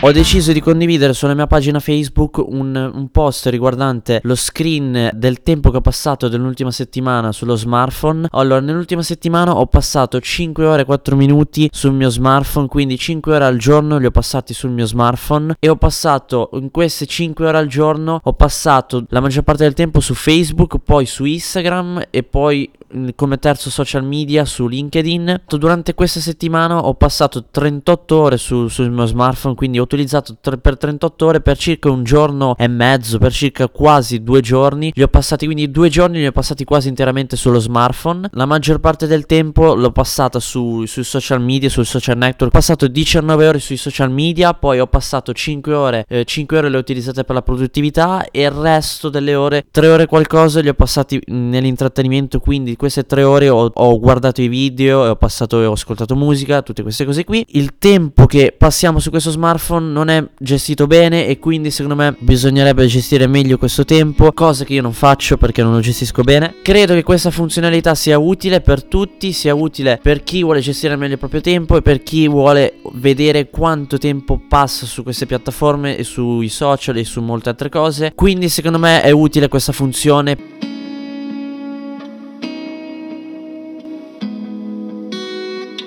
Ho deciso di condividere sulla mia pagina Facebook un, un, post riguardante lo screen del tempo che ho passato dell'ultima settimana sullo smartphone. Allora, nell'ultima settimana ho passato 5 ore e 4 minuti sul mio smartphone, quindi 5 ore al giorno li ho passati sul mio smartphone e ho passato in queste 5 ore al giorno ho passato la maggior parte del tempo su Facebook, poi su Instagram e poi come terzo social media su LinkedIn. Durante questa settimana ho passato 38 ore su, sul mio smartphone, quindi ho utilizzato tre, per 38 ore per circa un giorno e mezzo, per circa quasi due giorni. Li ho passati quindi due giorni, li ho passati quasi interamente sullo smartphone. La maggior parte del tempo l'ho passata su, sui social media, sul social network. Ho passato 19 ore sui social media, poi ho passato 5 ore, eh, 5 ore le ho utilizzate per la produttività e il resto delle ore, 3 ore qualcosa, li ho passati nell'intrattenimento, quindi queste tre ore ho, ho guardato i video, ho passato ho ascoltato musica, tutte queste cose qui. Il tempo che passiamo su questo smartphone non è gestito bene e quindi secondo me bisognerebbe gestire meglio questo tempo, cosa che io non faccio perché non lo gestisco bene. Credo che questa funzionalità sia utile per tutti, sia utile per chi vuole gestire meglio il proprio tempo e per chi vuole vedere quanto tempo passa su queste piattaforme e sui social e su molte altre cose. Quindi secondo me è utile questa funzione